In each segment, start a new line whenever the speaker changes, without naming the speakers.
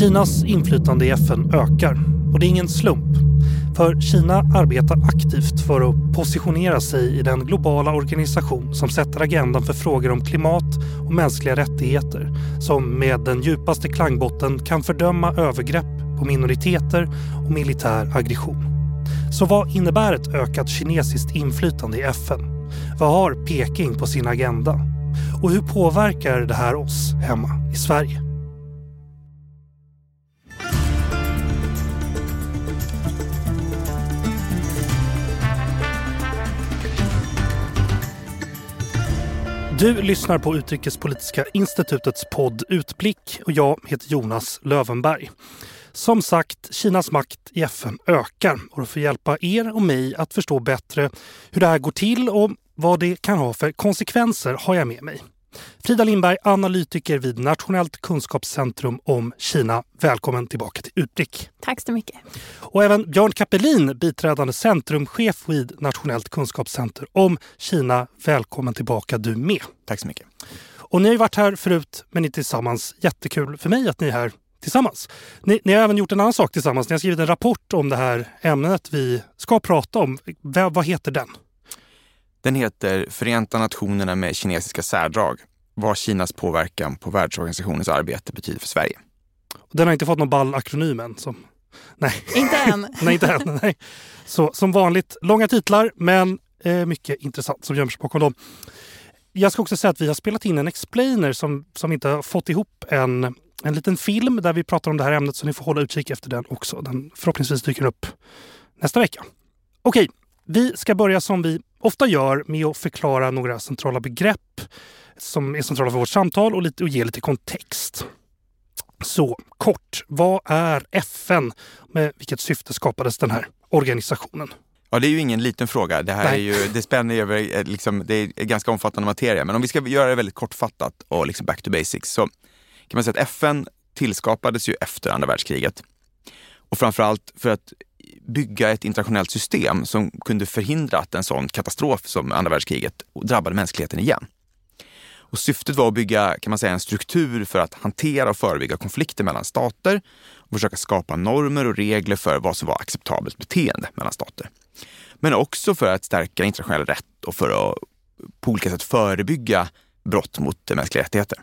Kinas inflytande i FN ökar och det är ingen slump. För Kina arbetar aktivt för att positionera sig i den globala organisation som sätter agendan för frågor om klimat och mänskliga rättigheter som med den djupaste klangbotten kan fördöma övergrepp på minoriteter och militär aggression. Så vad innebär ett ökat kinesiskt inflytande i FN? Vad har Peking på sin agenda? Och hur påverkar det här oss hemma i Sverige? Du lyssnar på Utrikespolitiska institutets podd Utblick och jag heter Jonas Lövenberg. Som sagt, Kinas makt i FN ökar och för att hjälpa er och mig att förstå bättre hur det här går till och vad det kan ha för konsekvenser har jag med mig Frida Lindberg, analytiker vid Nationellt kunskapscentrum om Kina. Välkommen tillbaka till Utblick.
Tack så mycket.
Och även Björn Kapelin, biträdande centrumchef vid Nationellt kunskapscenter om Kina. Välkommen tillbaka du med.
Tack så mycket.
Och ni har ju varit här förut, men ni tillsammans. Jättekul för mig att ni är här tillsammans. Ni, ni, har även gjort en annan sak tillsammans. Ni har skrivit en rapport om det här ämnet vi ska prata om. V vad heter den?
Den heter Förenta Nationerna med kinesiska särdrag. Vad Kinas påverkan på världsorganisationens arbete betyder för Sverige.
Den har inte fått någon ball akronym än. Som...
Nej. Inte än.
nej, inte än. Nej. Så, som vanligt, långa titlar men eh, mycket intressant som gömmer sig bakom dem. Jag ska också säga att vi har spelat in en explainer som, som inte har fått ihop en, en liten film där vi pratar om det här ämnet så ni får hålla utkik efter den också. Den förhoppningsvis dyker upp nästa vecka. Okej, vi ska börja som vi ofta gör med att förklara några centrala begrepp som är centrala för vårt samtal och, lite, och ge lite kontext. Så kort, vad är FN? Med vilket syfte skapades den här organisationen?
Ja, det är ju ingen liten fråga. Det här är ju, det spänner över, eh, liksom, det är ganska omfattande materia. Men om vi ska göra det väldigt kortfattat och liksom back to basics så kan man säga att FN tillskapades ju efter andra världskriget. Och framförallt för att bygga ett internationellt system som kunde förhindra att en sån katastrof som andra världskriget drabbade mänskligheten igen. Och syftet var att bygga kan man säga, en struktur för att hantera och förebygga konflikter mellan stater och försöka skapa normer och regler för vad som var acceptabelt beteende mellan stater. Men också för att stärka internationell rätt och för att på olika sätt förebygga brott mot mänskliga rättigheter.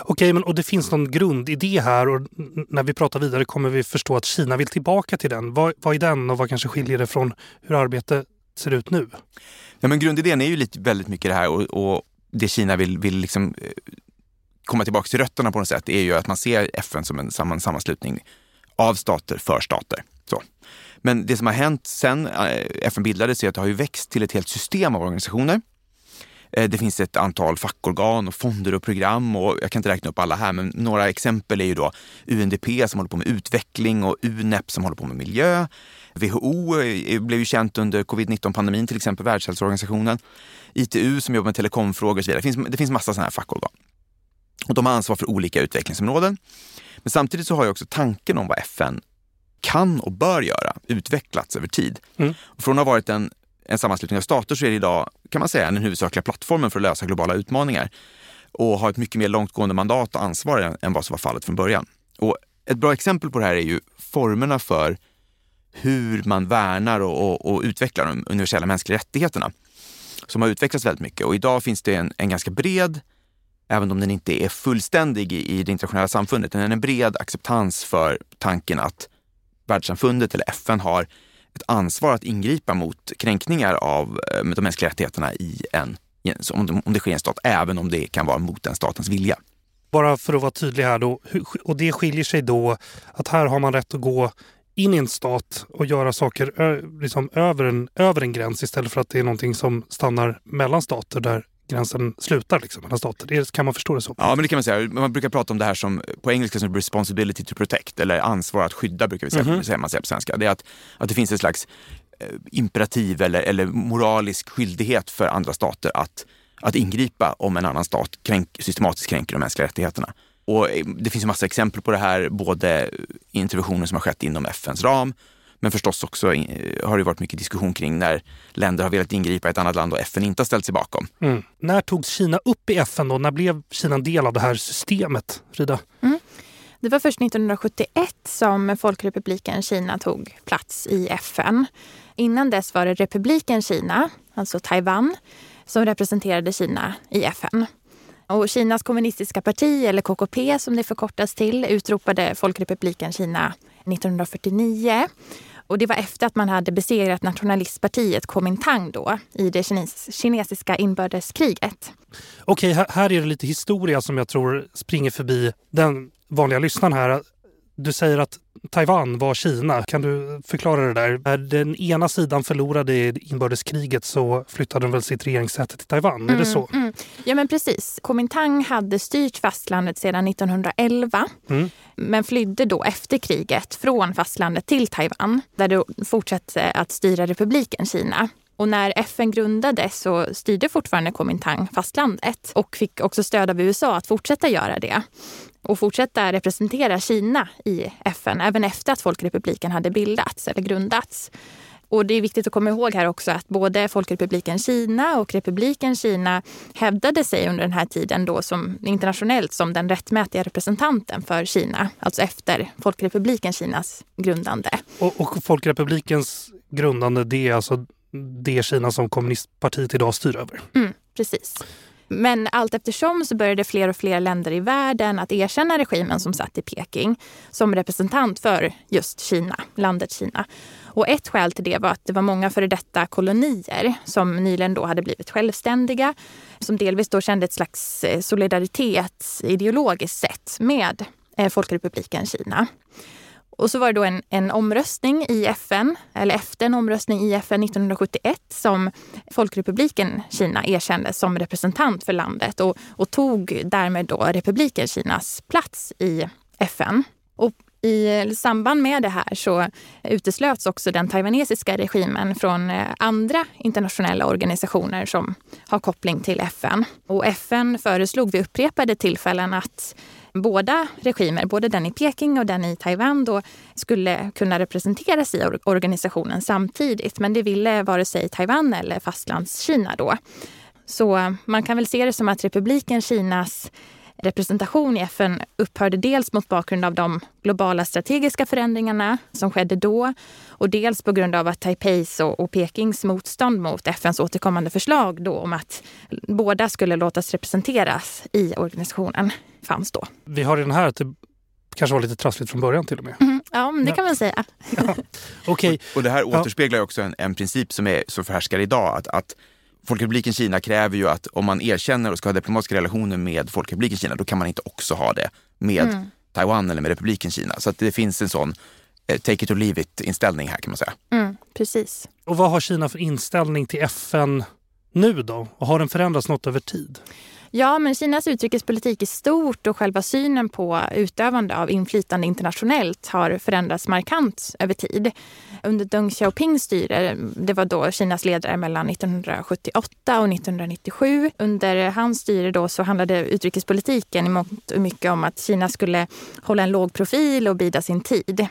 Okej, men och det finns någon grundidé här och när vi pratar vidare kommer vi förstå att Kina vill tillbaka till den. Vad, vad är den och vad kanske skiljer det från hur arbetet ser ut nu?
Ja, men grundidén är ju lite, väldigt mycket det här och, och det Kina vill, vill liksom eh, komma tillbaka till rötterna på något sätt är ju att man ser FN som en sammanslutning av stater för stater. Så. Men det som har hänt sen eh, FN bildades är att det har ju växt till ett helt system av organisationer det finns ett antal fackorgan och fonder och program och jag kan inte räkna upp alla här, men några exempel är ju då UNDP som håller på med utveckling och UNEP som håller på med miljö. WHO eh, blev ju känt under covid-19 pandemin, till exempel Världshälsoorganisationen. ITU som jobbar med telekomfrågor och så vidare. Det finns, det finns massa sådana här fackorgan. Och de har ansvar för olika utvecklingsområden. Men samtidigt så har ju också tanken om vad FN kan och bör göra utvecklats över tid. Mm. Från att ha varit en en sammanslutning av stater så är det idag, kan man säga, den huvudsakliga plattformen för att lösa globala utmaningar och har ett mycket mer långtgående mandat och ansvar än vad som var fallet från början. Och ett bra exempel på det här är ju formerna för hur man värnar och, och, och utvecklar de universella mänskliga rättigheterna som har utvecklats väldigt mycket. Och idag finns det en, en ganska bred, även om den inte är fullständig i, i det internationella samfundet, men en bred acceptans för tanken att världssamfundet eller FN har ett ansvar att ingripa mot kränkningar av eh, de mänskliga rättigheterna i en, om det sker i en stat, även om det kan vara mot den statens vilja.
Bara för att vara tydlig här då, och det skiljer sig då att här har man rätt att gå in i en stat och göra saker liksom över, en, över en gräns istället för att det är någonting som stannar mellan stater där gränsen slutar liksom, mellan stater. kan man förstå det så?
Ja, men det kan man säga. Man brukar prata om det här som på engelska som responsibility to protect eller ansvar att skydda brukar vi säga, mm -hmm. man säger på svenska. Det är att, att det finns ett slags eh, imperativ eller, eller moralisk skyldighet för andra stater att, att ingripa om en annan stat kränk, systematiskt kränker de mänskliga rättigheterna. Och eh, det finns en massa exempel på det här, både interventioner som har skett inom FNs ram men förstås också eh, har det varit mycket diskussion kring när länder har velat ingripa i ett annat land och FN inte har ställt sig bakom.
Mm. När togs Kina upp i FN då? När blev Kina en del av det här systemet, Frida? Mm.
Det var först 1971 som Folkrepubliken Kina tog plats i FN. Innan dess var det republiken Kina, alltså Taiwan, som representerade Kina i FN. Och Kinas kommunistiska parti, eller KKP som det förkortas till, utropade Folkrepubliken Kina 1949. Och det var efter att man hade besegrat nationalistpartiet Kuomintang då i det kines kinesiska inbördeskriget.
Okej, här, här är det lite historia som jag tror springer förbi den vanliga lyssnaren här. Du säger att Taiwan var Kina. Kan du förklara det där? När den ena sidan förlorade inbördeskriget så flyttade de väl sitt regeringssäte till Taiwan? Mm, är det mm, så? Mm.
Ja men precis. Kuomintang hade styrt fastlandet sedan 1911 mm. men flydde då efter kriget från fastlandet till Taiwan där det fortsatte att styra republiken Kina. Och när FN grundades så styrde fortfarande Kuomintang fastlandet och fick också stöd av USA att fortsätta göra det och fortsätta representera Kina i FN även efter att Folkrepubliken hade bildats eller grundats. Och det är viktigt att komma ihåg här också att både Folkrepubliken Kina och Republiken Kina hävdade sig under den här tiden då som internationellt som den rättmätiga representanten för Kina, alltså efter Folkrepubliken Kinas grundande.
Och, och Folkrepublikens grundande, det är alltså det Kina som kommunistpartiet idag styr över?
Mm, precis. Men allt eftersom så började fler och fler länder i världen att erkänna regimen som satt i Peking som representant för just Kina, landet Kina. Och ett skäl till det var att det var många före detta kolonier som nyligen då hade blivit självständiga, som delvis då kände ett slags eh, solidaritet ideologiskt sett med eh, Folkrepubliken Kina. Och så var det då en, en omröstning i FN, eller efter en omröstning i FN 1971 som Folkrepubliken Kina erkände som representant för landet och, och tog därmed då republiken Kinas plats i FN. Och i samband med det här så uteslöts också den taiwanesiska regimen från eh, andra internationella organisationer som har koppling till FN. Och FN föreslog vid upprepade tillfällen att båda regimer, både den i Peking och den i Taiwan, då skulle kunna representeras i organisationen samtidigt. Men det ville vare sig Taiwan eller Fastlandskina då. Så man kan väl se det som att republiken Kinas representation i FN upphörde dels mot bakgrund av de globala strategiska förändringarna som skedde då och dels på grund av att Taipeis och, och Pekings motstånd mot FNs återkommande förslag då om att båda skulle låtas representeras i organisationen fanns då.
Vi har den här att det kanske var lite trassligt från början till och med.
Mm, ja, men det kan man säga.
ja. Okay.
Och, och det här återspeglar också en, en princip som är så förhärskar idag. Att, att Folkrepubliken Kina kräver ju att om man erkänner och ska ha diplomatiska relationer med Folkrepubliken Kina, då kan man inte också ha det med mm. Taiwan eller med Republiken Kina. Så att det finns en sån eh, take it or leave it inställning här kan man säga.
Mm, precis.
Och vad har Kina för inställning till FN nu då? Och har den förändrats något över tid?
Ja, men Kinas utrikespolitik i stort och själva synen på utövande av inflytande internationellt har förändrats markant över tid. Under Deng Xiaopings styre, det var då Kinas ledare mellan 1978 och 1997. Under hans styre då så handlade utrikespolitiken i mångt och mycket om att Kina skulle hålla en låg profil och bida sin tid.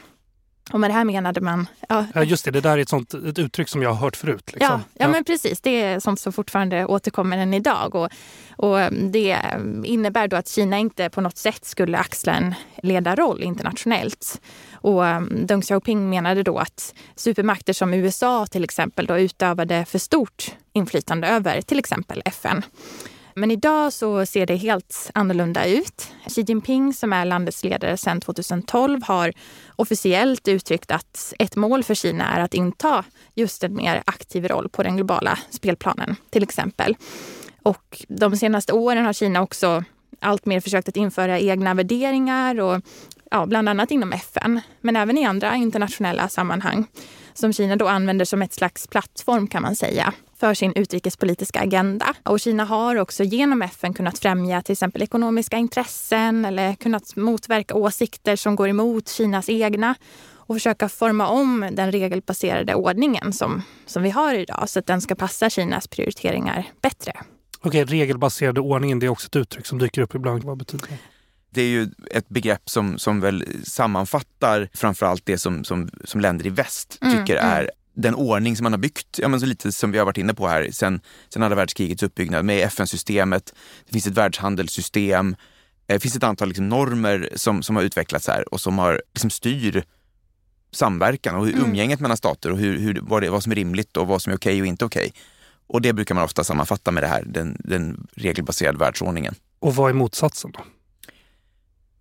Och med det här menade man...
Ja, ja just det, det där är ett, sånt, ett uttryck som jag har hört förut.
Liksom. Ja, ja, ja, men precis. Det är sånt som fortfarande återkommer än idag. Och, och det innebär då att Kina inte på något sätt skulle axla en ledarroll internationellt. Och um, Deng Xiaoping menade då att supermakter som USA till exempel då utövade för stort inflytande över till exempel FN. Men idag så ser det helt annorlunda ut. Xi Jinping som är landets ledare sedan 2012 har officiellt uttryckt att ett mål för Kina är att inta just en mer aktiv roll på den globala spelplanen till exempel. Och de senaste åren har Kina också alltmer försökt att införa egna värderingar och ja, bland annat inom FN, men även i andra internationella sammanhang som Kina då använder som ett slags plattform kan man säga för sin utrikespolitiska agenda. Och Kina har också genom FN kunnat främja till exempel ekonomiska intressen eller kunnat motverka åsikter som går emot Kinas egna och försöka forma om den regelbaserade ordningen som, som vi har idag så att den ska passa Kinas prioriteringar bättre.
Okej, regelbaserade ordningen, det är också ett uttryck som dyker upp ibland. Vad betyder det?
Det är ju ett begrepp som, som väl sammanfattar framförallt det som, som, som länder i väst mm, tycker mm, är den ordning som man har byggt, ja, men så lite som vi har varit inne på här, sen, sen andra världskrigets uppbyggnad med FN-systemet. Det finns ett världshandelssystem. Det finns ett antal liksom normer som, som har utvecklats här och som har liksom styr samverkan och mm. umgänget mellan stater och hur, hur, vad, det, vad som är rimligt och vad som är okej och inte okej. Och det brukar man ofta sammanfatta med det här, den, den regelbaserade världsordningen.
Och vad är motsatsen då?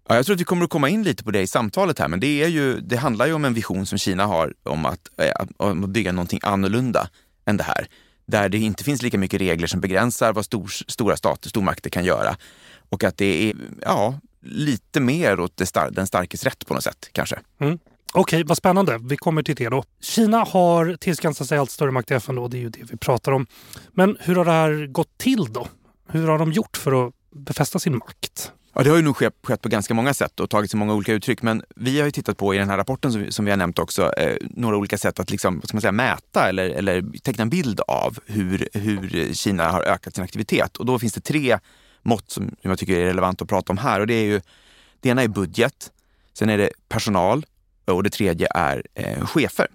Ja, jag tror att vi kommer att komma in lite på det i samtalet här, men det, är ju, det handlar ju om en vision som Kina har om eh, att, om att bygga någonting annorlunda än det här. Där det inte finns lika mycket regler som begränsar vad stor, stora stater, stormakter kan göra. Och att det är ja, lite mer åt det star den starkes rätt på något sätt kanske.
Mm. Okej, vad spännande. Vi kommer till det då. Kina har tillskansat sig allt större makt i FN och det är ju det vi pratar om. Men hur har det här gått till då? Hur har de gjort för att befästa sin makt?
Ja, det har ju nog skett, skett på ganska många sätt och tagit sig många olika uttryck. Men vi har ju tittat på i den här rapporten som, som vi har nämnt också, eh, några olika sätt att liksom, vad ska man säga, mäta eller, eller teckna en bild av hur, hur Kina har ökat sin aktivitet. Och då finns det tre mått som jag tycker är relevant att prata om här. Och det, är ju, det ena är budget, sen är det personal och det tredje är eh, chefer.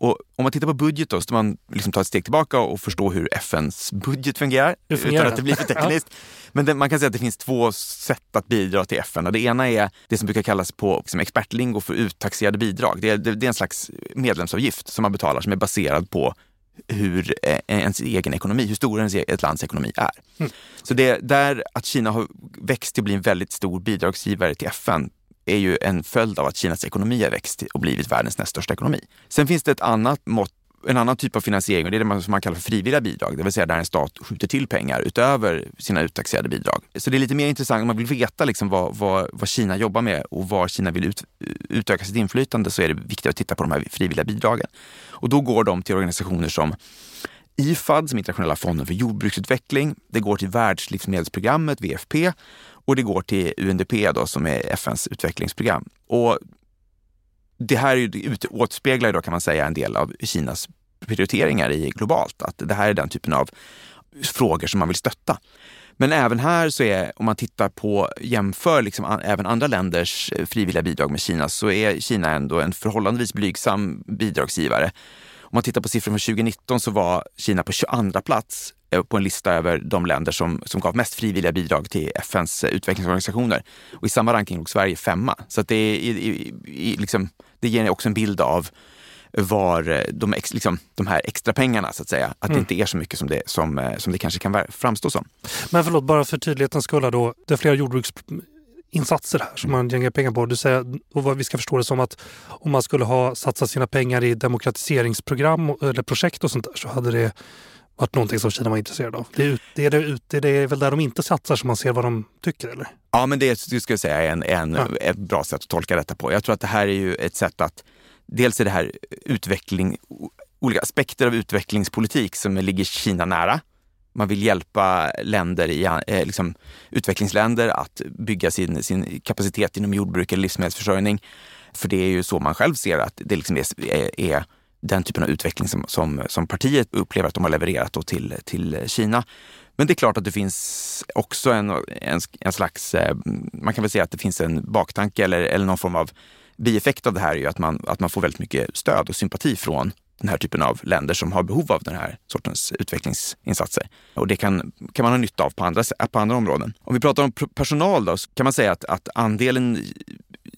Och om man tittar på budget då, så man liksom ta ett steg tillbaka och förstå hur FNs budget fungerar,
fungerar.
utan att det blir för tekniskt. ja. Men det, man kan säga att det finns två sätt att bidra till FN. Och det ena är det som brukar kallas på liksom expertlingo för uttaxerade bidrag. Det är, det, det är en slags medlemsavgift som man betalar som är baserad på hur eh, ens egen ekonomi, hur stor ens ett lands ekonomi är. Mm. Så det där att Kina har växt till att bli en väldigt stor bidragsgivare till FN är ju en följd av att Kinas ekonomi har växt och blivit världens näst största ekonomi. Sen finns det ett annat mått en annan typ av finansiering och det är det som man kallar för frivilliga bidrag, det vill säga där en stat skjuter till pengar utöver sina uttaxerade bidrag. Så det är lite mer intressant, om man vill veta liksom vad, vad, vad Kina jobbar med och var Kina vill ut, utöka sitt inflytande så är det viktigt att titta på de här frivilliga bidragen. Och då går de till organisationer som IFAD, som Internationella fonden för jordbruksutveckling. Det går till Världslivsmedelsprogrammet, VFP, och det går till UNDP då, som är FNs utvecklingsprogram. Och det här återspeglar då kan man säga en del av Kinas prioriteringar i globalt. Att det här är den typen av frågor som man vill stötta. Men även här så är, om man tittar på, jämför liksom även andra länders eh, frivilliga bidrag med Kina, så är Kina ändå en förhållandevis blygsam bidragsgivare. Om man tittar på siffror från 2019 så var Kina på 22 plats på en lista över de länder som, som gav mest frivilliga bidrag till FNs utvecklingsorganisationer. Och i samma ranking låg Sverige femma. Så det, är, i, i, liksom, det ger också en bild av var eh, de, ex, liksom, de här extra pengarna så att säga, att mm. det inte är så mycket som det, som, eh, som det kanske kan framstå som.
Men förlåt, bara för tydlighetens skull då. Det är flera jordbruks insatser här som man gängar pengar på. Du säger, och vad vi ska förstå det som att om man skulle ha satsat sina pengar i demokratiseringsprogram eller projekt och sånt där så hade det varit någonting som Kina var intresserad av. Det är, det, är, det, det är väl där de inte satsar som man ser vad de tycker eller?
Ja, men det skulle jag säga är en, en, ja. ett bra sätt att tolka detta på. Jag tror att det här är ju ett sätt att dels är det här utveckling, olika aspekter av utvecklingspolitik som ligger Kina nära man vill hjälpa länder i, eh, liksom, utvecklingsländer att bygga sin, sin kapacitet inom jordbruk eller livsmedelsförsörjning. För det är ju så man själv ser att det liksom är, är den typen av utveckling som, som, som, partiet upplever att de har levererat till, till Kina. Men det är klart att det finns också en, en, en slags, eh, man kan väl säga att det finns en baktanke eller, eller någon form av bieffekt av det här är ju att man, att man får väldigt mycket stöd och sympati från den här typen av länder som har behov av den här sortens utvecklingsinsatser. Och det kan, kan man ha nytta av på andra, på andra områden. Om vi pratar om personal då, så kan man säga att, att andelen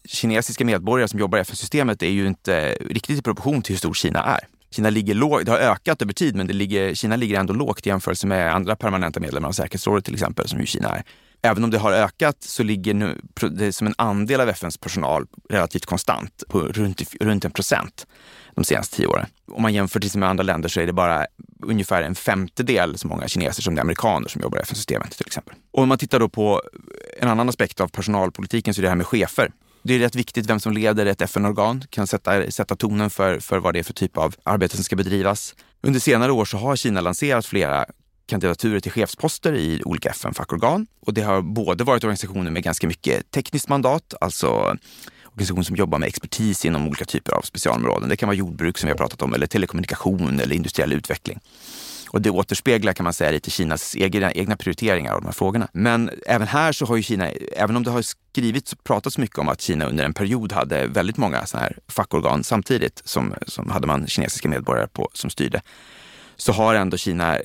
kinesiska medborgare som jobbar i FN-systemet är ju inte riktigt i proportion till hur stor Kina är. Kina ligger lågt, det har ökat över tid, men det ligger, Kina ligger ändå lågt i jämförelse med andra permanenta medlemmar av säkerhetsrådet till exempel, som ju Kina är. Även om det har ökat så ligger nu det som en andel av FNs personal relativt konstant på runt, runt en procent de senaste tio åren. Om man jämför till med andra länder så är det bara ungefär en femtedel så många kineser som det är amerikaner som jobbar i FN-systemet till exempel. Och om man tittar då på en annan aspekt av personalpolitiken så är det här med chefer. Det är rätt viktigt vem som leder ett FN-organ, kan sätta, sätta tonen för, för vad det är för typ av arbete som ska bedrivas. Under senare år så har Kina lanserat flera kandidaturer till chefsposter i olika FN-fackorgan. Och det har både varit organisationer med ganska mycket tekniskt mandat, alltså organisationer som jobbar med expertis inom olika typer av specialområden. Det kan vara jordbruk som vi har pratat om, eller telekommunikation eller industriell utveckling. Och det återspeglar kan man säga lite Kinas egna, egna prioriteringar av de här frågorna. Men även här så har ju Kina, även om det har skrivits och pratats mycket om att Kina under en period hade väldigt många sådana här fackorgan samtidigt som, som hade man kinesiska medborgare på, som styrde så har ändå Kina,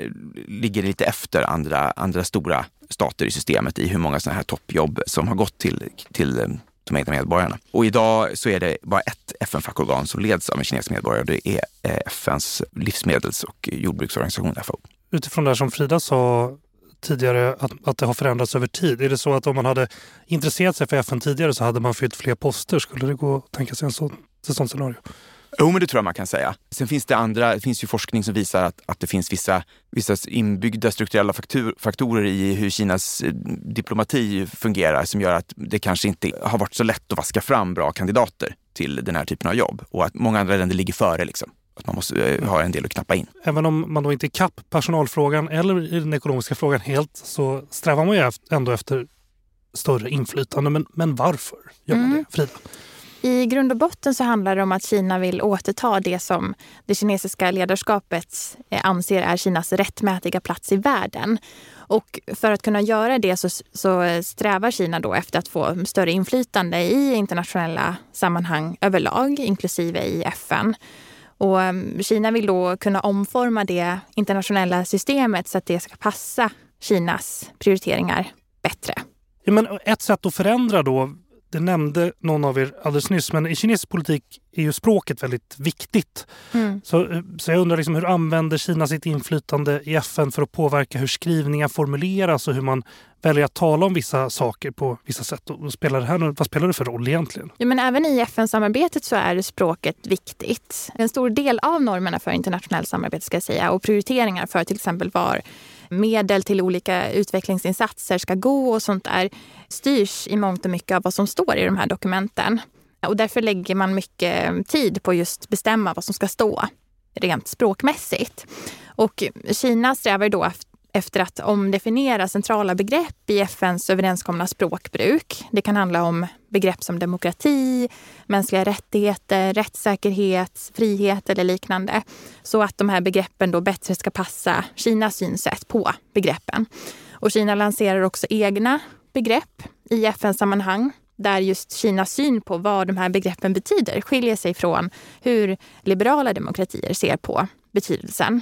ligger lite efter andra, andra stora stater i systemet i hur många sådana här toppjobb som har gått till, till de egna medborgarna. Och idag så är det bara ett FN-fackorgan som leds av en kinesisk medborgare och det är eh, FNs livsmedels och jordbruksorganisation FAO.
Utifrån det som Frida sa tidigare att, att det har förändrats över tid. Är det så att om man hade intresserat sig för FN tidigare så hade man fyllt fler poster? Skulle det gå att tänka sig en sån, ett sånt scenario?
Jo, men det tror jag man kan säga. Sen finns det andra, det finns ju forskning som visar att, att det finns vissa, vissa inbyggda strukturella faktor, faktorer i hur Kinas eh, diplomati fungerar som gör att det kanske inte har varit så lätt att vaska fram bra kandidater till den här typen av jobb och att många andra länder ligger före. Liksom. Att man måste eh, ha en del att knappa in.
Även om man då inte är kapp personalfrågan eller i den ekonomiska frågan helt så strävar man ju ändå efter större inflytande. Men, men varför gör man mm. det, Frida?
I grund och botten så handlar det om att Kina vill återta det som det kinesiska ledarskapet eh, anser är Kinas rättmätiga plats i världen. Och för att kunna göra det så, så strävar Kina då efter att få större inflytande i internationella sammanhang överlag, inklusive i FN. Och mm, Kina vill då kunna omforma det internationella systemet så att det ska passa Kinas prioriteringar bättre.
Ja, men ett sätt att förändra då det nämnde någon av er alldeles nyss, men i kinesisk politik är ju språket väldigt viktigt. Mm. Så, så jag undrar liksom, hur använder Kina sitt inflytande i FN för att påverka hur skrivningar formuleras och hur man väljer att tala om vissa saker på vissa sätt? Och spelar det här, vad spelar det för roll egentligen?
Ja, men även i FN-samarbetet så är språket viktigt. En stor del av normerna för internationellt samarbete ska jag säga och prioriteringar för till exempel var medel till olika utvecklingsinsatser ska gå och sånt där styrs i mångt och mycket av vad som står i de här dokumenten. Och därför lägger man mycket eh, tid på just bestämma vad som ska stå rent språkmässigt. Och Kina strävar då efter att omdefiniera centrala begrepp i FNs överenskomna språkbruk. Det kan handla om begrepp som demokrati, mänskliga rättigheter, rättssäkerhet, frihet eller liknande. Så att de här begreppen då bättre ska passa Kinas synsätt på begreppen. Och Kina lanserar också egna begrepp i FN-sammanhang där just Kinas syn på vad de här begreppen betyder skiljer sig från hur liberala demokratier ser på betydelsen.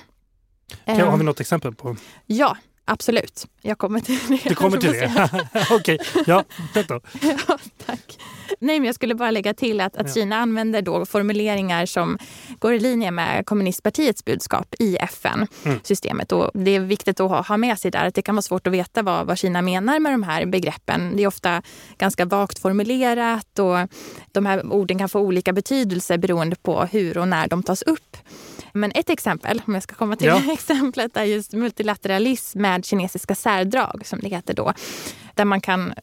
Kan, har vi ehm. något exempel på?
Ja, absolut. Jag kommer till det.
Du kommer till det? Okej, ja, berätta.
ja, tack. Nej, men jag skulle bara lägga till att, att ja. Kina använder då formuleringar som går i linje med kommunistpartiets budskap i FN-systemet. Mm. det är viktigt att ha, ha med sig där att det kan vara svårt att veta vad, vad Kina menar med de här begreppen. Det är ofta ganska vagt formulerat och de här orden kan få olika betydelse beroende på hur och när de tas upp. Men ett exempel, om jag ska komma till ja. exemplet, är just multilateralism med kinesiska särdrag, som det heter då. Där man kan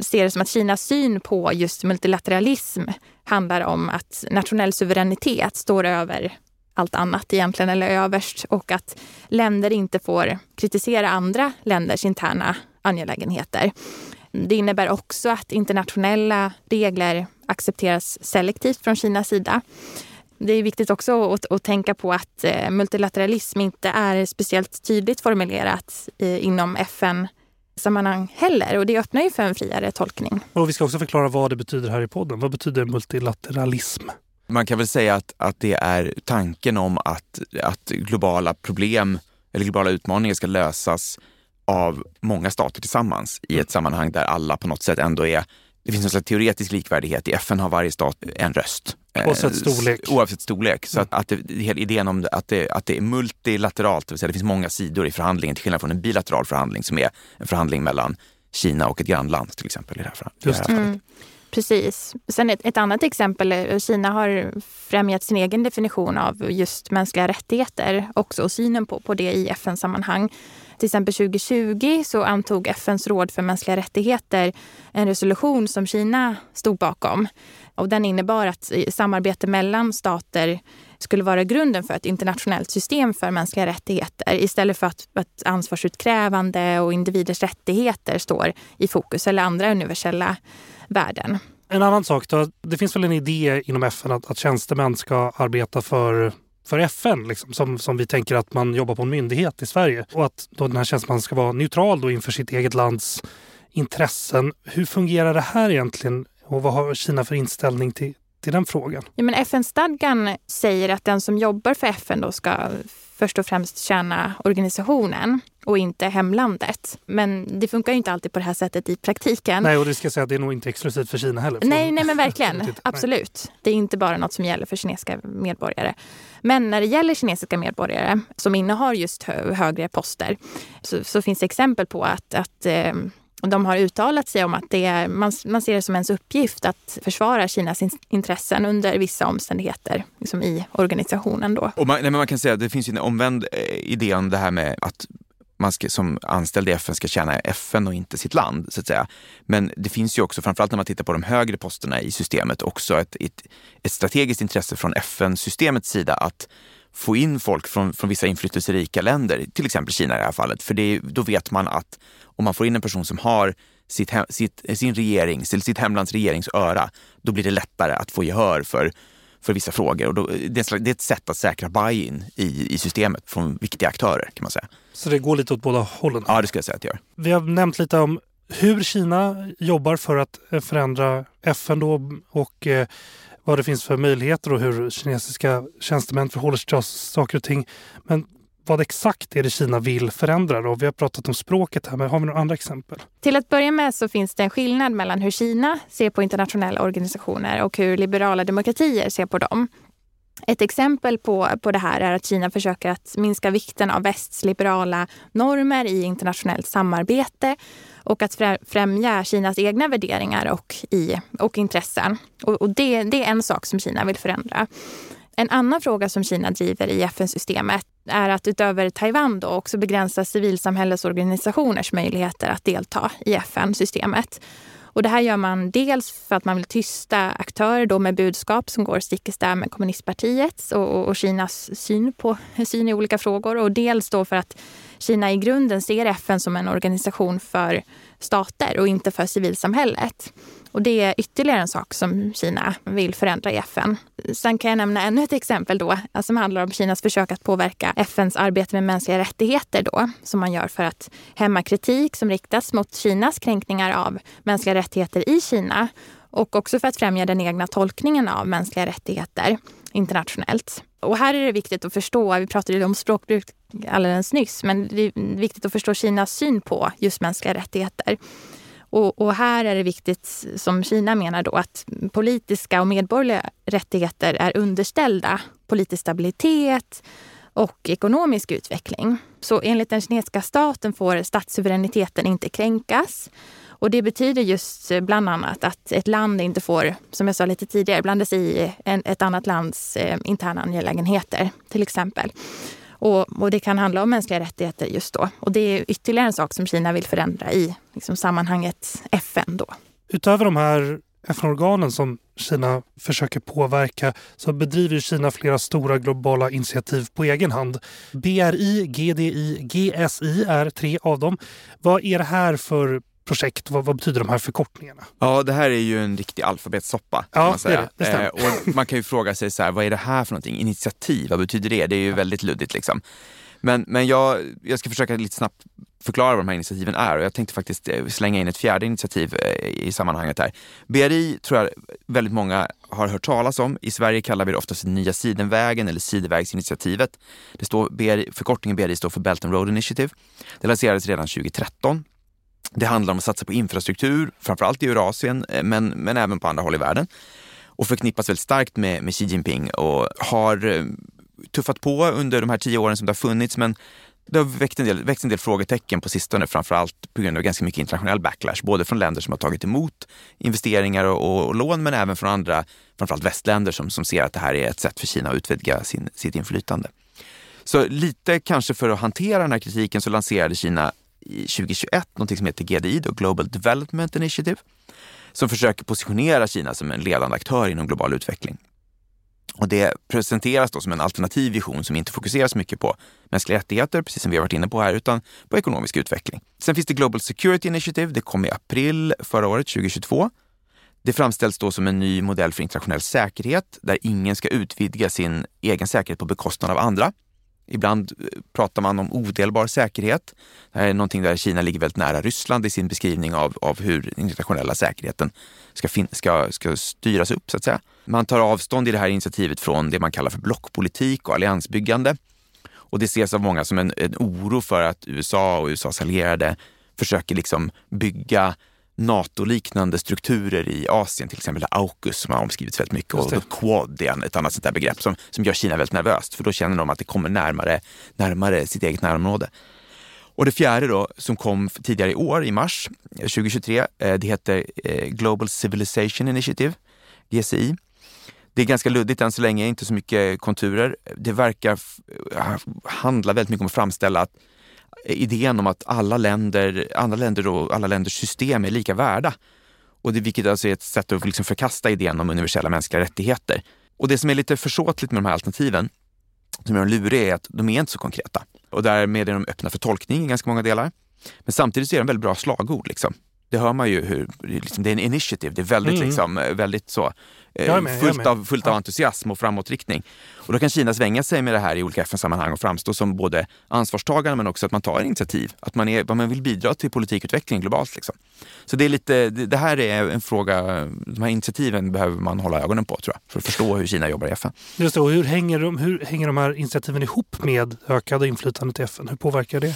se det som att Kinas syn på just multilateralism handlar om att nationell suveränitet står över allt annat egentligen, eller överst. Och att länder inte får kritisera andra länders interna angelägenheter. Det innebär också att internationella regler accepteras selektivt från Kinas sida det är viktigt också att, att tänka på att eh, multilateralism inte är speciellt tydligt formulerat eh, inom FN sammanhang heller och det öppnar ju för en friare tolkning.
Och vi ska också förklara vad det betyder här i podden. Vad betyder multilateralism?
Man kan väl säga att, att det är tanken om att, att globala problem eller globala utmaningar ska lösas av många stater tillsammans i ett sammanhang där alla på något sätt ändå är det finns en slags teoretisk likvärdighet. I FN har varje stat en röst.
Oavsett storlek.
Oavsett storlek. Så att, att det, hela idén om det, att, det, att det är multilateralt, det vill säga det finns många sidor i förhandlingen till skillnad från en bilateral förhandling som är en förhandling mellan Kina och ett grannland till exempel. I det här,
Just det. Mm. Precis. Sen ett, ett, annat exempel. Kina har främjat sin egen definition av just mänskliga rättigheter också och synen på, på det i FN-sammanhang. Till exempel 2020 så antog FNs råd för mänskliga rättigheter en resolution som Kina stod bakom. Och den innebar att samarbete mellan stater skulle vara grunden för ett internationellt system för mänskliga rättigheter istället för att, att ansvarsutkrävande och individers rättigheter står i fokus eller andra universella värden.
En annan sak då, det finns väl en idé inom FN att, att tjänstemän ska arbeta för för FN, liksom, som, som vi tänker att man jobbar på en myndighet i Sverige. Och att då den här tjänstemannen ska vara neutral då inför sitt eget lands intressen. Hur fungerar det här egentligen och vad har Kina för inställning till, till den frågan?
Ja, men FN-stadgan säger att den som jobbar för FN då ska först och främst tjäna organisationen och inte hemlandet. Men det funkar ju inte alltid på det här sättet i praktiken.
Nej, och det ska säga, det är nog inte exklusivt för Kina heller.
Nej, nej men verkligen. Absolut. Det är inte bara något som gäller för kinesiska medborgare. Men när det gäller kinesiska medborgare som innehar just högre poster så, så finns det exempel på att, att eh, de har uttalat sig om att det är, man, man ser det som ens uppgift att försvara Kinas intressen under vissa omständigheter liksom i organisationen. Då.
Och man, nej, man kan säga att det finns en omvänd eh, idé om det här med att man ska, som anställd i FN ska tjäna FN och inte sitt land. så att säga. Men det finns ju också, framförallt när man tittar på de högre posterna i systemet, också ett, ett, ett strategiskt intresse från FN-systemets sida att få in folk från, från vissa inflytelserika länder, till exempel Kina i det här fallet. För det, då vet man att om man får in en person som har sitt, sitt, sin regerings, eller sitt hemlands regeringsöra, då blir det lättare att få gehör för, för vissa frågor. Och då, det, är ett sätt att säkra buy-in i, i systemet från viktiga aktörer kan man säga.
Så det går lite åt båda hållen?
Ja, det skulle jag säga att det gör.
Vi har nämnt lite om hur Kina jobbar för att förändra FN då och eh, vad det finns för möjligheter och hur kinesiska tjänstemän förhåller sig till saker och ting. Men vad exakt är det Kina vill förändra? Då? Vi har pratat om språket här, men har vi några andra exempel?
Till att börja med så finns det en skillnad mellan hur Kina ser på internationella organisationer och hur liberala demokratier ser på dem. Ett exempel på, på det här är att Kina försöker att minska vikten av västs liberala normer i internationellt samarbete och att främja Kinas egna värderingar och, i, och intressen. Och, och det, det är en sak som Kina vill förändra. En annan fråga som Kina driver i FN-systemet är att utöver Taiwan då också begränsa civilsamhällesorganisationers möjligheter att delta i FN-systemet. Och det här gör man dels för att man vill tysta aktörer då med budskap som går stick i stäv med kommunistpartiets och, och, Kinas syn, på, syn i olika frågor. Och dels då för att Kina i grunden ser FN som en organisation för stater och inte för civilsamhället. Och det är ytterligare en sak som Kina vill förändra i FN. Sen kan jag nämna ännu ett exempel då, alltså, som handlar om Kinas försök att påverka FNs arbete med mänskliga rättigheter då, som man gör för att hämma kritik som riktas mot Kinas kränkningar av mänskliga rättigheter i Kina och också för att främja den egna tolkningen av mänskliga rättigheter internationellt. Och här är det viktigt att förstå, vi pratade om språkbruk alldeles nyss, men det är viktigt att förstå Kinas syn på just mänskliga rättigheter. Och, och, här är det viktigt, som Kina menar då, att politiska och medborgerliga rättigheter är underställda politisk stabilitet och ekonomisk utveckling. Så enligt den kinesiska staten får statssuveräniteten inte kränkas. Och det betyder just eh, bland annat att ett land inte får, som jag sa lite tidigare, blanda sig i en, ett annat lands eh, interna angelägenheter till exempel. Och, och, det kan handla om mänskliga rättigheter just då. Och det är ytterligare en sak som Kina vill förändra i liksom, sammanhanget FN då.
Utöver de här FN-organen som Kina försöker påverka så bedriver Kina flera stora globala initiativ på egen hand. BRI, GDI, GSI är tre av dem. Vad är det här för projekt? Vad, vad, betyder de här förkortningarna?
Ja, det här är ju en riktig alfabetssoppa.
Ja,
man säga.
Det, det, det
eh, och man kan ju fråga sig, så här, vad är det här för någonting? Initiativ, vad betyder det? Det är ju ja. väldigt luddigt. Liksom. Men, men jag, jag ska försöka lite snabbt förklara vad de här initiativen är och jag tänkte faktiskt eh, slänga in ett fjärde initiativ eh, i sammanhanget här. BRI tror jag väldigt många har hört talas om. I Sverige kallar vi det oftast Nya Sidenvägen eller Sidevägsinitiativet. Det står BRI, förkortningen BRI står för Belt and Road Initiative. Det lanserades redan 2013 det handlar om att satsa på infrastruktur, framförallt i Eurasien, eh, men, men även på andra håll i världen. Och förknippas väldigt starkt med, med Xi Jinping och har eh, tuffat på under de här tio åren som det har funnits. Men det har väckt en del, växt en del frågetecken på sistone, framförallt på grund av ganska mycket internationell backlash. Både från länder som har tagit emot investeringar och, och lån, men även från andra, framförallt västländer som, som ser att det här är ett sätt för Kina att utvidga sin, sitt inflytande. Så lite kanske för att hantera den här kritiken så lanserade Kina 2021 något som heter GDI, då Global Development Initiative, som försöker positionera Kina som en ledande aktör inom global utveckling. Och det presenteras då som en alternativ vision som inte fokuserar så mycket på mänskliga rättigheter, precis som vi har varit inne på här, utan på ekonomisk utveckling. Sen finns det Global Security Initiative. Det kom i april förra året, 2022. Det framställs då som en ny modell för internationell säkerhet där ingen ska utvidga sin egen säkerhet på bekostnad av andra. Ibland eh, pratar man om odelbar säkerhet. Det här är någonting där Kina ligger väldigt nära Ryssland i sin beskrivning av, av hur den internationella säkerheten ska, ska, ska styras upp. så att säga. Man tar avstånd i det här initiativet från det man kallar för blockpolitik och alliansbyggande. Och det ses av många som en, en oro för att USA och USAs allierade försöker liksom bygga NATO-liknande strukturer i Asien, till exempel AUKUS som har omskrivits väldigt mycket och Quad är ett annat sånt där begrepp som, som gör Kina väldigt nervöst för då känner de att det kommer närmare, närmare sitt eget närområde. Och det fjärde då, som kom tidigare i år, i mars 2023, eh, det heter eh, Global Civilization Initiative, GCI. Det är ganska luddigt än så länge, inte så mycket konturer. Det verkar handla väldigt mycket om att framställa att idén om att alla länder, andra länder och alla länders system är lika värda. Och det, vilket alltså är ett sätt att liksom förkasta idén om universella mänskliga rättigheter. Och det som är lite försåtligt med de här alternativen, som är de luriga, är att de är inte så konkreta. Och därmed är de öppna för tolkning i ganska många delar. Men samtidigt så är de väldigt bra slagord. Liksom. Det hör man ju hur, liksom, det är en initiative, det är väldigt, mm. liksom, väldigt så med, fullt, av, fullt av entusiasm och framåtriktning. Och då kan Kina svänga sig med det här i olika FN-sammanhang och framstå som både ansvarstagande men också att man tar initiativ. Att man, är, man vill bidra till politikutveckling globalt. Liksom. Så det, är lite, det här är en fråga, de här initiativen behöver man hålla ögonen på tror jag, för att förstå hur Kina jobbar i FN.
Just det, och hur hänger de, hur hänger de här initiativen ihop med ökade inflytandet i FN? Hur påverkar det?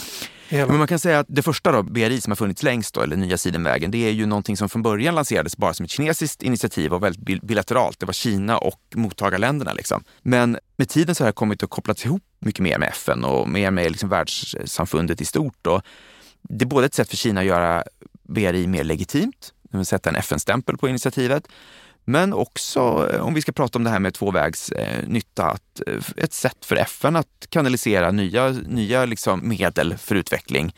Men man kan säga att det första då, BRI som har funnits längst, då, eller Nya Sidenvägen, det är ju någonting som från början lanserades bara som ett kinesiskt initiativ och väldigt bilateralt. Det var Kina och mottagarländerna. Liksom. Men med tiden så har det kommit att kopplas ihop mycket mer med FN och mer med liksom världssamfundet i stort. Och det är både ett sätt för Kina att göra BRI mer legitimt, sätta en FN-stämpel på initiativet, men också, eh, om vi ska prata om det här med tvåvägs eh, nytta, att, eh, ett sätt för FN att kanalisera nya, nya liksom medel för utveckling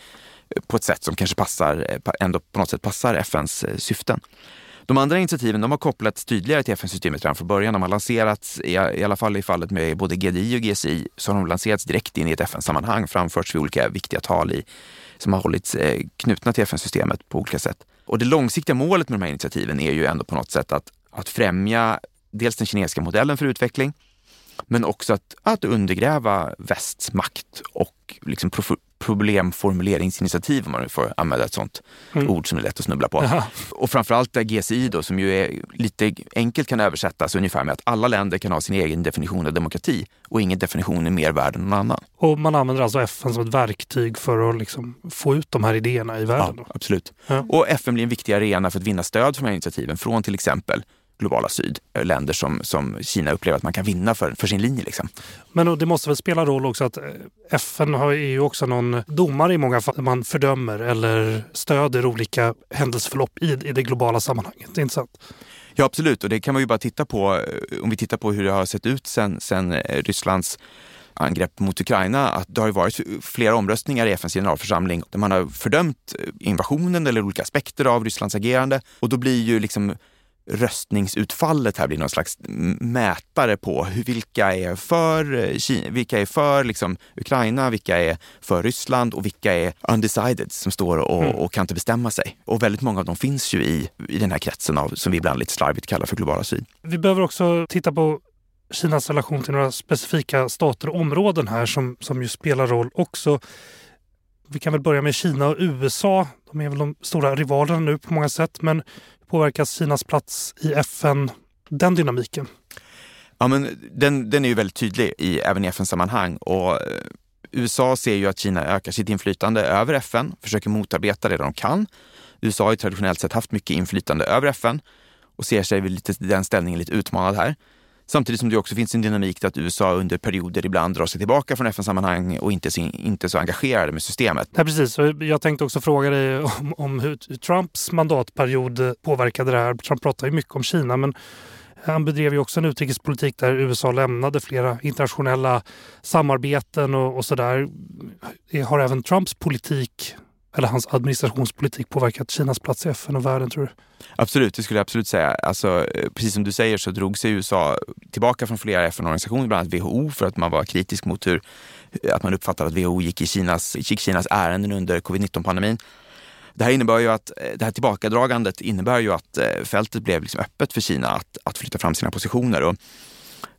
eh, på ett sätt som kanske passar, ändå på något sätt passar FNs syften. De andra initiativen de har kopplats tydligare till FN-systemet redan från början. De har lanserats, i, alla fall i fallet med både GDI och GSI, så har de lanserats direkt in i ett FN-sammanhang, framförts vid olika viktiga tal i, som har hållits eh, knutna till FN-systemet på olika sätt. Och det långsiktiga målet med de här initiativen är ju ändå på något sätt att att främja dels den kinesiska modellen för utveckling, men också att, att undergräva västs makt och liksom problemformuleringsinitiativ, om man får använda ett sånt mm. ord som är lätt att snubbla på. Jaha. Och framförallt GCI då, som ju är lite enkelt kan översättas ungefär med att alla länder kan ha sin egen definition av demokrati och ingen definition är mer värd än någon annan.
Och man använder alltså FN som ett verktyg för att liksom få ut de här idéerna i världen?
Ja, absolut. Ja. Och FN blir en viktig arena för att vinna stöd för de här initiativen från till exempel globala syd. Eh, länder som, som Kina upplever att man kan vinna för, för sin linje. Liksom.
Men det måste väl spela roll också att eh, FN har, ju också någon domare i många fall. Man fördömer eller stöder olika händelseförlopp i, i det globala sammanhanget. Det är intressant.
Ja absolut och det kan man ju bara titta på eh, om vi tittar på hur det har sett ut sen, sen Rysslands angrepp mot Ukraina att det har varit flera omröstningar i FNs generalförsamling där man har fördömt invasionen eller olika aspekter av Rysslands agerande och då blir ju liksom röstningsutfallet här blir någon slags mätare på hur, vilka är för, eh, Kina, vilka är för liksom, Ukraina, vilka är för Ryssland och vilka är undecided som står och, mm. och kan inte bestämma sig. Och väldigt många av dem finns ju i, i den här kretsen av, som vi ibland lite slarvigt kallar för globala syd.
Vi behöver också titta på Kinas relation till några specifika stater och områden här som, som ju spelar roll också. Vi kan väl börja med Kina och USA. De är väl de stora rivalerna nu på många sätt. Men påverkas Kinas plats i FN den dynamiken?
Ja, men den, den är ju väldigt tydlig i, även i FN-sammanhang. Och eh, USA ser ju att Kina ökar sitt inflytande över FN, försöker motarbeta det de kan. USA har ju traditionellt sett haft mycket inflytande över FN och ser sig vid lite, den ställningen lite utmanad här. Samtidigt som det också finns en dynamik att USA under perioder ibland drar sig tillbaka från FN-sammanhang och inte så, inte så engagerade med systemet.
Nej, precis. Jag tänkte också fråga dig om, om hur Trumps mandatperiod påverkade det här. Trump pratar ju mycket om Kina, men han bedrev ju också en utrikespolitik där USA lämnade flera internationella samarbeten och, och sådär. Har även Trumps politik eller hans administrationspolitik påverkat Kinas plats i FN och världen tror du?
Absolut, det skulle jag absolut säga. Alltså, eh, precis som du säger så drog sig USA tillbaka från flera FN-organisationer, bland annat WHO, för att man var kritisk mot hur eh, att man uppfattade att WHO gick i Kinas, gick Kinas ärenden under covid-19-pandemin. Det här innebär ju att eh, det här tillbakadragandet innebär ju att fältet blev liksom öppet för Kina att, att flytta fram sina positioner. Och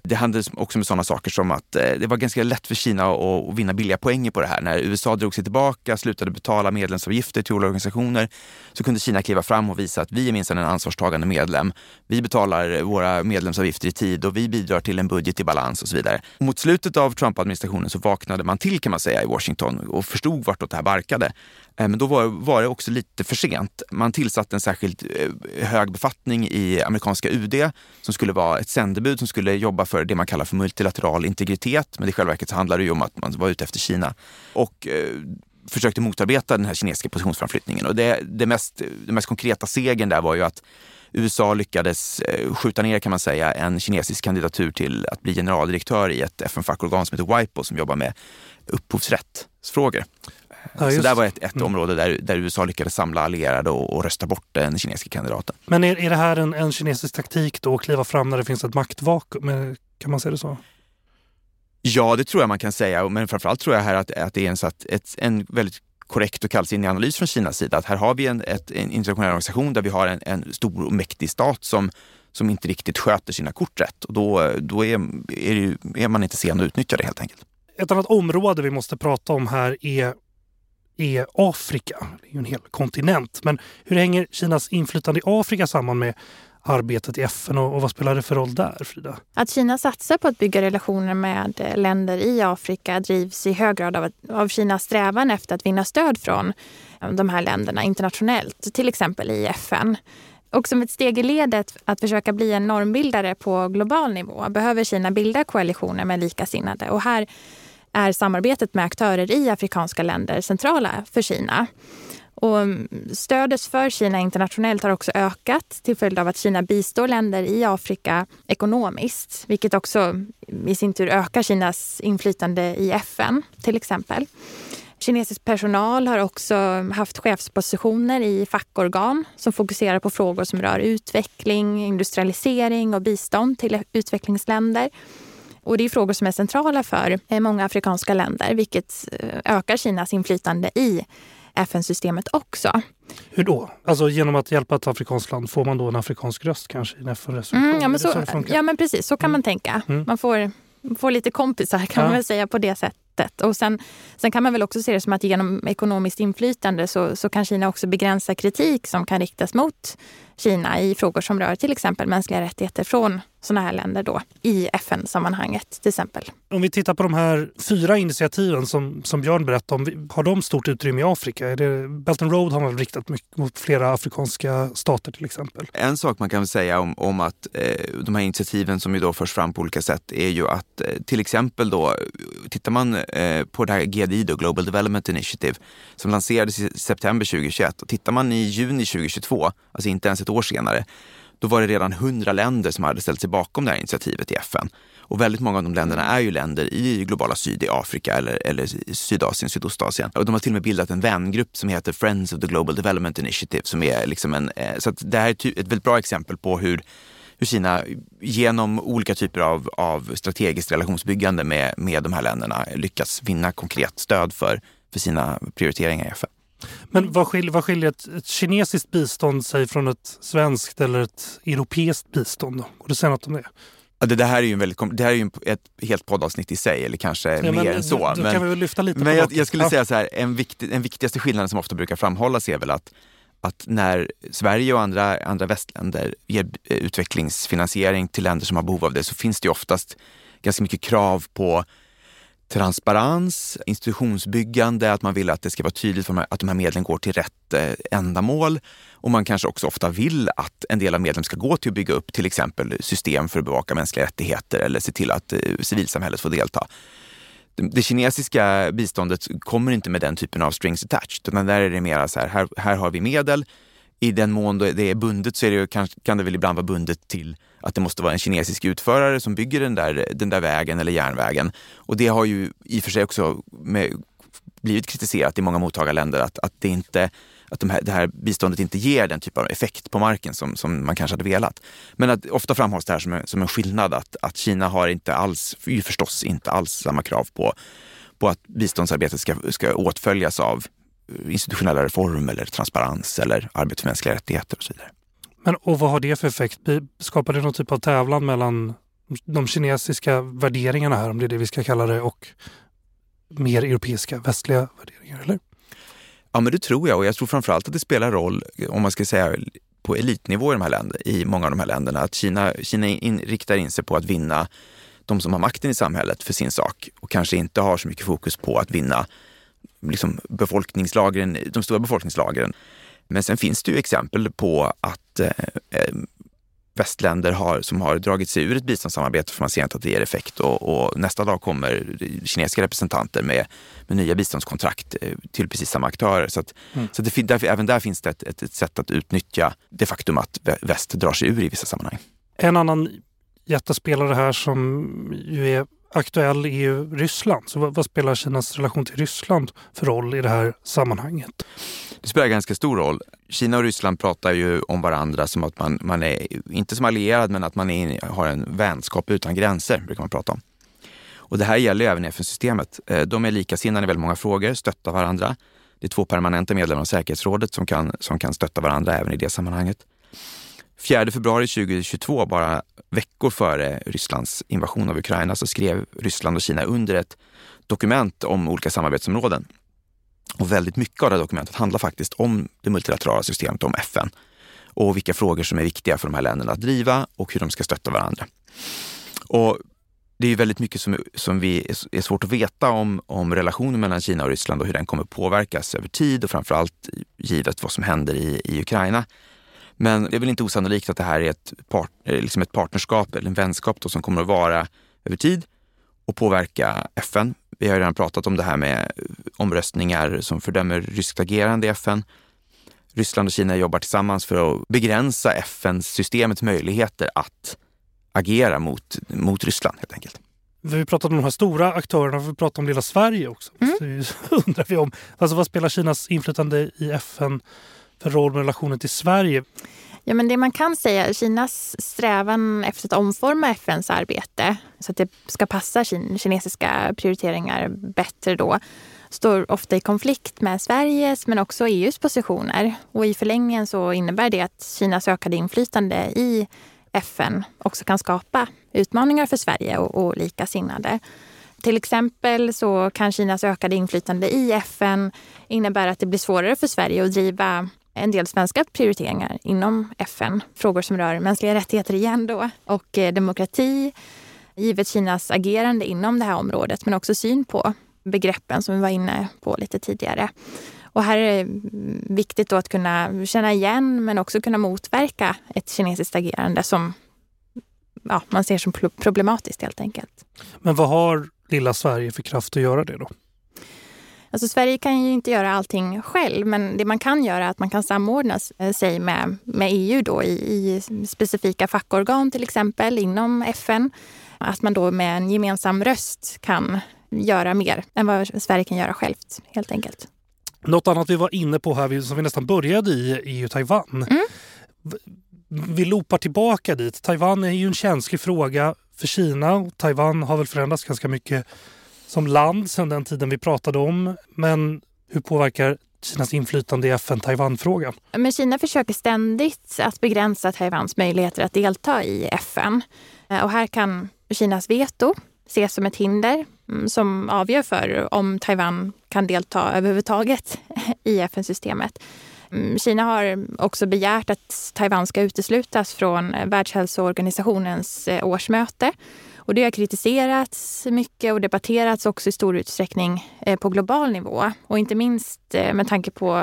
det handlade också med sådana saker som att eh, det var ganska lätt för Kina att, vinna billiga poänger på det här. När USA drog sig tillbaka, slutade betala medlemsavgifter till olika organisationer, så kunde Kina kliva fram och visa att vi är minsann en ansvarstagande medlem. Vi betalar våra medlemsavgifter i tid och vi bidrar till en budget i balans och så vidare. Mot slutet av Trump-administrationen så vaknade man till kan man säga i Washington och förstod vartåt det här barkade. Eh, men då var, var det också lite för sent. Man tillsatte en särskilt eh, hög befattning i amerikanska UD som skulle vara ett sändebud som skulle jobba för det man kallar för multilateral integritet. Men i själva verket så handlar det ju om att man var ute efter Kina. Och eh, försökte motarbeta den här kinesiska positionsframflyttningen. Och det, det, mest, det mest konkreta segern där var ju att USA lyckades eh, skjuta ner kan man säga en kinesisk kandidatur till att bli generaldirektör i ett FN-fackorgan som heter WIPO som jobbar med upphovsrättsfrågor. Ja, så det var ett, ett mm. område där, där USA lyckades samla allierade och, och rösta bort den kinesiska kandidaten.
Men är, är det här en, en kinesisk taktik då, att kliva fram när det finns ett maktvakuum? Kan man säga det så?
Ja, det tror jag man kan säga. Men framförallt tror jag här att, att det är en, så att ett, en väldigt korrekt och kallsinnig analys från Kinas sida. Att här har vi en, ett, en internationell organisation där vi har en, en stor och mäktig stat som, som inte riktigt sköter sina kort rätt. Och då, då är, är, ju, är man inte sen att utnyttja det helt enkelt.
Ett annat område vi måste prata om här är är Afrika. Det är ju en hel kontinent. Men hur hänger Kinas inflytande i Afrika samman med arbetet i FN och, och vad spelar det för roll där, Frida?
Att Kina satsar på att bygga relationer med eh, länder i Afrika drivs i hög grad av, av Kinas strävan efter att vinna stöd från eh, de här länderna internationellt, till exempel i FN. Och som ett steg i ledet att försöka bli en normbildare på global nivå behöver Kina bilda koalitioner med likasinnade. Och här är samarbetet med aktörer i afrikanska länder centrala för Kina. Och mm, stödet för Kina internationellt har också ökat till följd av att Kina bistår länder i Afrika ekonomiskt, vilket också mm, i sin tur ökar Kinas inflytande i FN till exempel. Kinesisk personal har också mm, haft chefspositioner i fackorgan som fokuserar på frågor som rör utveckling, industrialisering och bistånd till utvecklingsländer. Och det är frågor som är centrala för eh, många afrikanska länder, vilket eh, ökar Kinas inflytande i FN-systemet också.
Hur då? Alltså genom att hjälpa ett afrikanskt land, får man då en afrikansk röst kanske i en FN-resolution?
Mm, ja, men så, ja men precis, så kan mm. man tänka. Mm. Man får, får lite kompisar kan ja. man väl säga på det sättet. Och sen, sen kan man väl också se det som att genom ekonomiskt inflytande så, så kan Kina också begränsa kritik som kan riktas mot Kina i frågor som rör till exempel mänskliga rättigheter från sådana här länder då i FN-sammanhanget till exempel.
Om vi tittar på de här fyra initiativen som, som Björn berättade om, har de stort utrymme i Afrika? Är det, Belt and Road har man riktat mycket mot flera afrikanska stater till exempel.
En sak man kan säga om, om att eh, de här initiativen som ju då förs fram på olika sätt är ju att eh, till exempel då tittar man eh, på det här GDI då, Global Development Initiative som lanserades i september 2021 och tittar man i juni 2022, alltså inte ens ett år senare, då var det redan hundra länder som hade ställt sig bakom det här initiativet i FN. Och väldigt många av de länderna är ju länder i globala syd, i Afrika eller, eller Sydasien, Sydostasien. Och de har till och med bildat en vängrupp som heter Friends of the Global Development Initiative. Som är liksom en, eh, så det här är ett väldigt bra exempel på hur hur Kina genom olika typer av, av strategiskt relationsbyggande med, med de här länderna lyckas vinna konkret stöd för, för sina prioriteringar i FN.
Men vad skiljer, vad skiljer ett, ett, kinesiskt bistånd sig från ett svenskt eller ett europeiskt bistånd? Då? Går det att säga något om det?
Det, det, här är ju, en väldigt, det här är ju ett helt poddavsnitt i sig, eller kanske ja, mer
men,
än så.
Då, men, kan vi väl lyfta lite
men jag, jag, skulle ja. säga så här, en viktig, den viktigaste skillnaden som ofta brukar framhållas är väl att, att när Sverige och andra, andra västländer ger eh, utvecklingsfinansiering till länder som har behov av det så finns det ju oftast ganska mycket krav på transparens, institutionsbyggande, att man vill att det ska vara tydligt att de här medlen går till rätt eh, ändamål. Och man kanske också ofta vill att en del av medlen ska gå till att bygga upp till exempel system för att bevaka mänskliga rättigheter eller se till att eh, civilsamhället får delta. Det kinesiska biståndet kommer inte med den typen av strings attached, utan där är det mer så här, här, här har vi medel. I den mån det är bundet så är det, kan, kan det väl ibland vara bundet till att det måste vara en kinesisk utförare som bygger den där, den där vägen eller järnvägen. Och det har ju i och för sig också med, blivit kritiserat i många mottagarländer att, att, det, inte, att de här, det här biståndet inte ger den typ av effekt på marken som, som man kanske hade velat. Men att, ofta framhålls det här som en, som en skillnad att, att Kina har inte alls, ju förstås inte alls samma krav på, på att biståndsarbetet ska, ska åtföljas av institutionella reformer eller transparens eller arbete för mänskliga rättigheter och så vidare.
Men, och vad har det för effekt? Skapar det någon typ av tävlan mellan de kinesiska värderingarna här, om det är det vi ska kalla det, och mer europeiska, västliga värderingar, eller?
Ja, men det tror jag och jag tror framförallt att det spelar roll, om man ska säga på elitnivå i, de här länder, i många av de här länderna, att Kina, Kina in, riktar in sig på att vinna de som har makten i samhället för sin sak och kanske inte har så mycket fokus på att vinna liksom, befolkningslagren, de stora befolkningslagren. Men sen finns det ju exempel på att eh, eh västländer har, som har dragit sig ur ett biståndssamarbete för man ser inte att det ger effekt och, och, nästa dag kommer kinesiska representanter med, med nya biståndskontrakt eh, till precis samma aktörer. Så, att, mm. så det, där, även där finns det ett, ett, ett, sätt att utnyttja det faktum att väst drar sig ur i vissa sammanhang.
En annan jättespelare här som ju är aktuell är ju Ryssland. Så vad, vad, spelar Kinas relation till Ryssland för roll i det här sammanhanget?
Det spelar ganska stor roll. Kina och Ryssland pratar ju om varandra som att man, man är, inte som allierad, men att man är, har en vänskap utan gränser, brukar man prata om. Och det här gäller även FN-systemet. Eh, de är likasinnade i väldigt många frågor, stöttar varandra. Det är två permanenta medlemmar av säkerhetsrådet som kan, som kan stötta varandra även i det sammanhanget. 4 februari 2022, bara veckor före Rysslands invasion av Ukraina, så skrev Ryssland och Kina under ett dokument om olika samarbetsområden. Och väldigt mycket av det här dokumentet handlar faktiskt om det multilaterala systemet, om FN och vilka frågor som är viktiga för de här länderna att driva och hur de ska stötta varandra. Och det är väldigt mycket som, som vi är svårt att veta om, om relationen mellan Kina och Ryssland och hur den kommer påverkas över tid och framförallt givet vad som händer i, i Ukraina. Men det är väl inte osannolikt att det här är ett, part, liksom ett partnerskap eller en vänskap då, som kommer att vara över tid och påverka FN. Vi har redan pratat om det här med omröstningar som fördömer ryskt agerande i FN. Ryssland och Kina jobbar tillsammans för att begränsa FN-systemets möjligheter att agera mot, mot Ryssland helt enkelt.
Vi pratat om de här stora aktörerna, vi pratat om lilla Sverige också. Mm. Så undrar vi om, alltså vad spelar Kinas inflytande i FN för roll med relationen till Sverige?
Ja, men det man kan säga, Kinas strävan efter att omforma FNs arbete så att det ska passa kinesiska prioriteringar bättre då står ofta i konflikt med Sveriges men också EUs positioner. Och i förlängningen så innebär det att Kinas ökade inflytande i FN också kan skapa utmaningar för Sverige och, och likasinnade. Till exempel så kan Kinas ökade inflytande i FN innebära att det blir svårare för Sverige att driva en del svenska prioriteringar inom FN. Frågor som rör mänskliga rättigheter igen då och eh, demokrati. Givet Kinas agerande inom det här området men också syn på begreppen som vi var inne på lite tidigare. Och här är det viktigt då att kunna känna igen men också kunna motverka ett kinesiskt agerande som ja, man ser som problematiskt helt enkelt.
Men vad har lilla Sverige för kraft att göra det då?
Alltså Sverige kan ju inte göra allting själv, men det man kan göra är att man kan samordna eh, sig med, med EU då i, i specifika fackorgan till exempel inom FN. Att man då med en gemensam röst kan göra mer än vad Sverige kan göra självt helt enkelt.
Något annat vi var inne på här, som vi nästan började i, är ju Taiwan. Mm. Vi loopar tillbaka dit. Taiwan är ju en känslig fråga för Kina. Taiwan har väl förändrats ganska mycket som land sedan den tiden vi pratade om. Men hur påverkar Kinas inflytande i FN-Taiwan-frågan?
Men Kina försöker ständigt att begränsa Taiwans möjligheter att delta i FN. Eh, och här kan Kinas veto ses som ett hinder mm, som avgör för om Taiwan kan delta överhuvudtaget i FN-systemet. Mm, Kina har också begärt att Taiwan ska uteslutas från Världshälsoorganisationens eh, årsmöte och det har kritiserats mycket och debatterats också i stor utsträckning eh, på global nivå. Och inte minst eh, med tanke på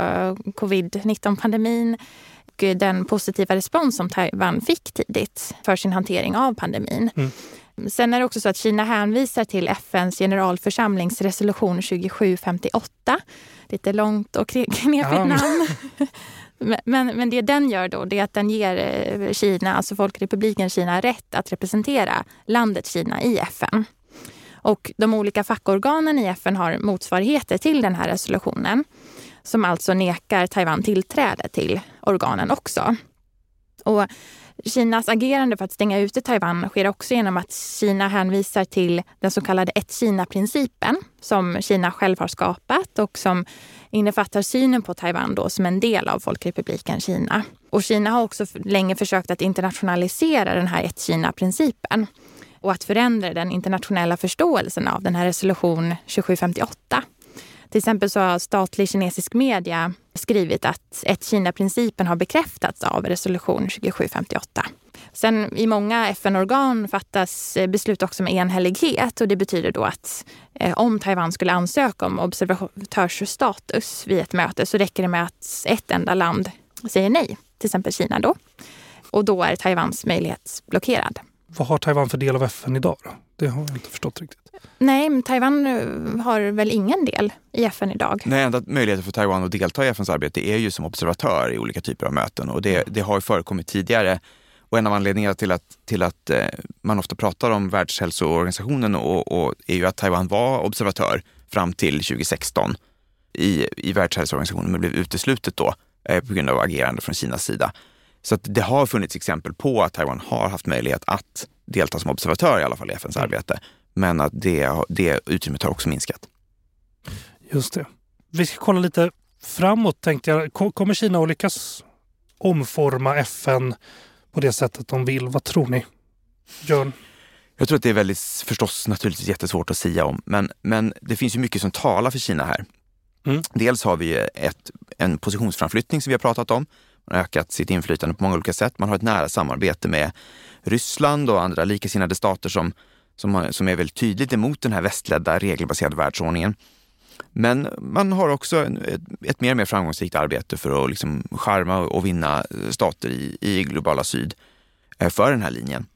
covid-19-pandemin och den positiva respons som Taiwan fick tidigt för sin hantering av pandemin. Mm. Sen är det också så att Kina hänvisar till FNs generalförsamlings resolution 2758. Lite långt och knepigt namn. Men, men det den gör då, det är att den ger eh, Kina, alltså Folkrepubliken Kina, rätt att representera landet Kina i FN. Och de olika fackorganen i FN har motsvarigheter till den här resolutionen som alltså nekar Taiwan tillträde till organen också. Och Kinas agerande för att stänga ute Taiwan sker också genom att Kina hänvisar till den så kallade ett-Kina-principen som Kina själv har skapat och som innefattar synen på Taiwan då som en del av Folkrepubliken Kina. Och Kina har också länge försökt att internationalisera den här ett-Kina-principen. och att förändra den internationella förståelsen av den här resolution 2758. Till exempel så har statlig kinesisk media skrivit att ett Kina-principen har bekräftats av resolution 2758. Sen i många FN-organ fattas eh, beslut också med enhällighet och det betyder då att eh, om Taiwan skulle ansöka om observatörsstatus vid ett möte så räcker det med att ett enda land säger nej, till exempel Kina då. Och då är Taiwans möjlighet blockerad.
Vad har Taiwan för del av FN idag? Då? Det har jag inte förstått riktigt.
Nej, men Taiwan eh, har väl ingen del i FN idag?
Nej, enda möjligheten för Taiwan att delta i FNs arbete är ju som observatör i olika typer av möten och det, det har förekommit tidigare. Och en av anledningarna till att, till att eh, man ofta pratar om Världshälsoorganisationen och, och är ju att Taiwan var observatör fram till 2016 i, i Världshälsoorganisationen men blev uteslutet då eh, på grund av agerande från Kinas sida. Så att det har funnits exempel på att Taiwan har haft möjlighet att delta som observatör i alla fall i FNs mm. arbete. Men att det, det utrymmet har också minskat.
Just det. Vi ska kolla lite framåt tänkte jag. Kommer Kina att lyckas omforma FN på det sättet de vill? Vad tror ni? Björn?
Jag tror att det är väldigt, förstås naturligtvis jättesvårt att säga om, men, men det finns ju mycket som talar för Kina här. Mm. Dels har vi ett, en positionsframflyttning som vi har pratat om. Man har ökat sitt inflytande på många olika sätt. Man har ett nära samarbete med Ryssland och andra likasinnade stater som, som, som är väldigt tydligt emot den här västledda regelbaserade världsordningen. Men man har också ett, ett mer och mer framgångsrikt arbete för att liksom charma och vinna stater i, i globala syd eh, för den här linjen.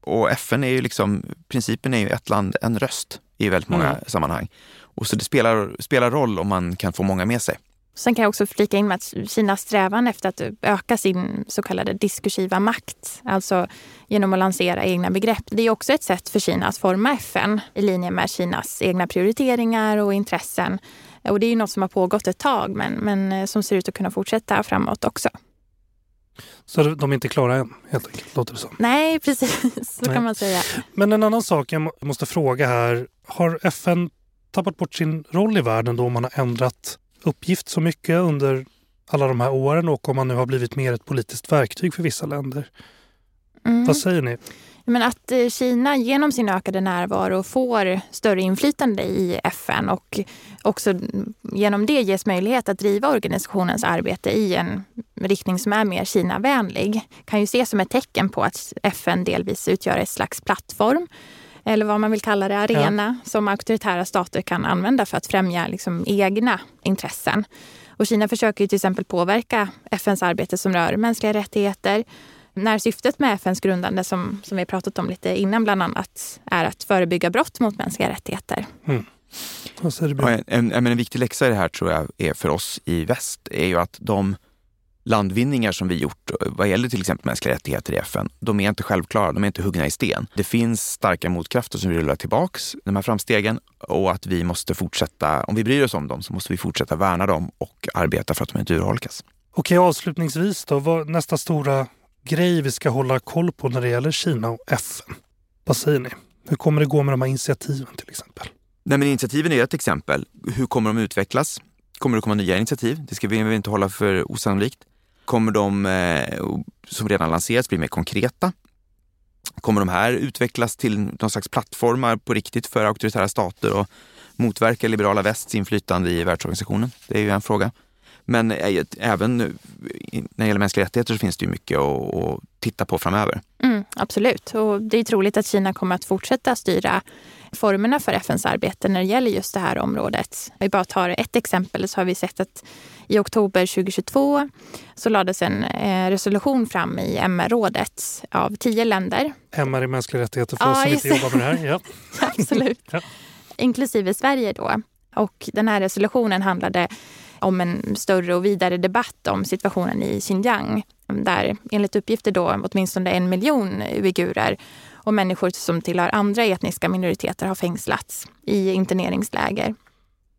Och FN är ju liksom, principen är ju ett land, en röst i väldigt många mm. sammanhang. Och så det spelar, spelar roll om man kan få många med sig.
Sen kan jag också flika in med att Kinas strävan efter att öka sin så kallade diskursiva makt, alltså genom att lansera egna begrepp, det är också ett sätt för Kina att forma FN i linje med Kinas egna prioriteringar och intressen. Och det är ju något som har pågått ett tag men, men eh, som ser ut att kunna fortsätta framåt också.
Så de är inte klara än, helt enkelt, låter det som.
Nej, precis. Så Nej. kan man säga.
Men en annan sak jag måste fråga här. Har FN tappat bort sin roll i världen då man har ändrat uppgift så mycket under alla de här åren och om man nu har blivit mer ett politiskt verktyg för vissa länder. Mm. Vad säger ni?
Men att eh, Kina genom sin ökade närvaro får större inflytande i FN och också genom det ges möjlighet att driva organisationens arbete i en riktning som är mer Kina-vänlig kan ju ses som ett tecken på att FN delvis utgör ett slags plattform eller vad man vill kalla det, arena ja. som auktoritära stater kan använda för att främja liksom, egna intressen. Och Kina försöker till exempel påverka FNs arbete som rör mänskliga rättigheter. När syftet med FNs grundande, som, som vi pratat om lite innan bland annat, är att förebygga brott mot mänskliga rättigheter. Mm.
En, en, en, en viktig läxa i det här tror jag är för oss i väst är ju att de landvinningar som vi gjort vad gäller till exempel mänskliga rättigheter i FN, de är inte självklara, de är inte huggna i sten. Det finns starka motkrafter som vill rulla tillbaks de här framstegen och att vi måste fortsätta, om vi bryr oss om dem, så måste vi fortsätta värna dem och arbeta för att de inte urholkas.
Okej, avslutningsvis då, vad nästa stora grej vi ska hålla koll på när det gäller Kina och FN? Vad säger ni? Hur kommer det gå med de här initiativen till exempel?
Nej, men initiativen är ett exempel. Hur kommer de utvecklas? Kommer det komma nya initiativ? Det ska vi inte hålla för osannolikt. Kommer de eh, som redan lanserats bli mer konkreta? Kommer de här utvecklas till någon slags plattformar på riktigt för auktoritära stater och motverka liberala västs inflytande i världsorganisationen? Det är ju en fråga. Men eh, även när det gäller mänskliga rättigheter så finns det ju mycket att, titta på framöver.
Mm, absolut, och det är troligt att Kina kommer att fortsätta styra formerna för FNs arbete när det gäller just det här området. Vi bara tar ett exempel så har vi sett att i oktober 2022 så lades en eh, resolution fram i MR-rådet av tio länder.
MR i mänskliga rättigheter för ja, oss som inte jobbar med det här. Ja.
Absolut. ja. Inklusive Sverige då. Och den här resolutionen handlade om en större och vidare debatt om situationen i Xinjiang. Där enligt uppgifter då åtminstone en miljon uigurer och människor som tillhör andra etniska minoriteter har fängslats i interneringsläger.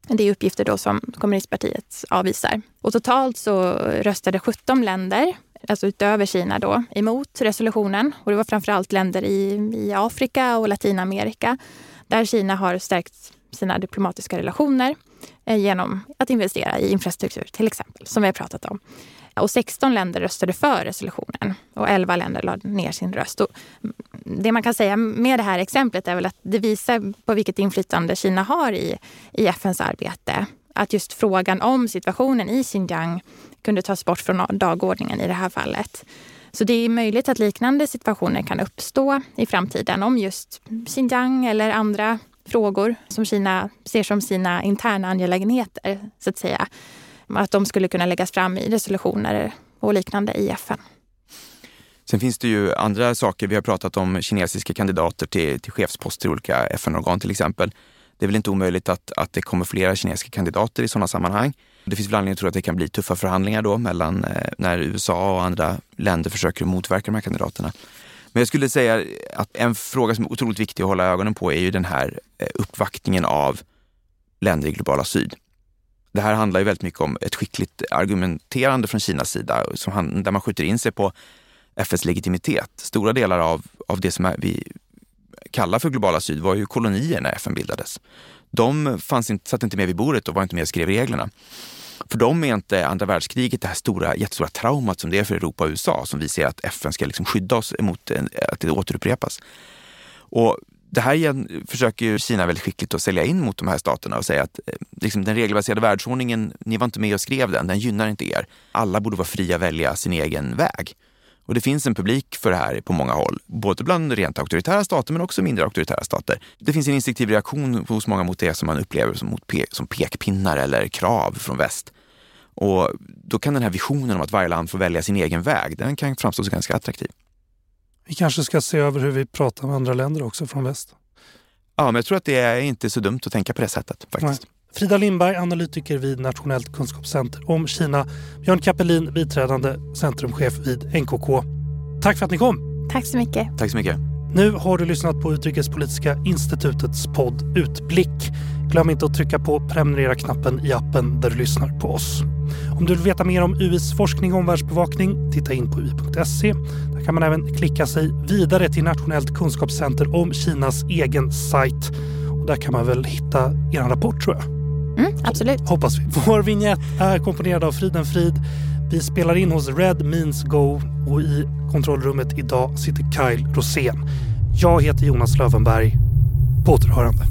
Det är uppgifter då som kommunistpartiet avvisar. Och totalt så röstade 17 länder, alltså utöver Kina då, emot resolutionen. Och det var framförallt länder i, i Afrika och Latinamerika där Kina har stärkt sina diplomatiska relationer eh, genom att investera i infrastruktur till exempel, som vi har pratat om. Och 16 länder röstade för resolutionen och 11 länder lade ner sin röst. Och det man kan säga med det här exemplet är väl att det visar på vilket inflytande Kina har i, i FNs arbete. Att just frågan om situationen i Xinjiang kunde tas bort från dagordningen i det här fallet. Så det är möjligt att liknande situationer kan uppstå i framtiden om just Xinjiang eller andra frågor som Kina ser som sina interna angelägenheter, så att säga. Att de skulle kunna läggas fram i resolutioner och liknande i FN.
Sen finns det ju andra saker. Vi har pratat om kinesiska kandidater till, till chefsposter i olika FN-organ till exempel. Det är väl inte omöjligt att, att det kommer flera kinesiska kandidater i sådana sammanhang. Det finns väl anledning att tro att det kan bli tuffa förhandlingar då mellan eh, när USA och andra länder försöker motverka de här kandidaterna. Men jag skulle säga att en fråga som är otroligt viktig att hålla ögonen på är ju den här eh, uppvaktningen av länder i globala syd. Det här handlar ju väldigt mycket om ett skickligt argumenterande från Kinas sida som, där man skjuter in sig på FNs legitimitet. Stora delar av, av det som vi kallar för globala syd var ju kolonier när FN bildades. De fanns inte, satt inte med vid bordet och var inte med och skrev reglerna. För dem är inte andra världskriget det här stora, jättestora traumat som det är för Europa och USA som vi ser att FN ska liksom skydda oss emot att det återupprepas. Och det här igen försöker Kina väldigt skickligt att sälja in mot de här staterna och säga att eh, liksom, den regelbaserade världsordningen, ni var inte med och skrev den, den gynnar inte er. Alla borde vara fria att välja sin egen väg. Och det finns en publik för det här på många håll, både bland rent auktoritära stater men också mindre auktoritära stater. Det finns en instinktiv reaktion hos många mot det som man upplever som, mot pe som pekpinnar eller krav från väst. Och då kan den här visionen om att varje land får välja sin egen väg, den kan framstå som ganska attraktiv.
Vi kanske ska se över hur vi pratar med andra länder också från väst.
Ja, men jag tror att det är inte så dumt att tänka på det sättet faktiskt. Nej.
Frida Lindberg, analytiker vid Nationellt kunskapscenter om Kina. Björn Kappelin, biträdande centrumchef vid NKK. Tack för att ni kom.
Tack så mycket.
Tack så mycket.
Nu har du lyssnat på Utrikespolitiska institutets podd Utblick. Glöm inte att trycka på prenumerera-knappen i appen där du lyssnar på oss. Om du vill veta mer om UIs forskning och omvärldsbevakning, titta in på ui.se. Där kan man även klicka sig vidare till Nationellt kunskapscenter om Kinas egen sajt. Och där kan man väl hitta er rapport tror jag.
Mm, absolut.
Hoppas vi. Vår vignett är komponerad av Friden Frid. Vi spelar in hos Red Means Go och i kontrollrummet idag sitter Kyle Rosén. Jag heter Jonas Lövenberg. På återhörande.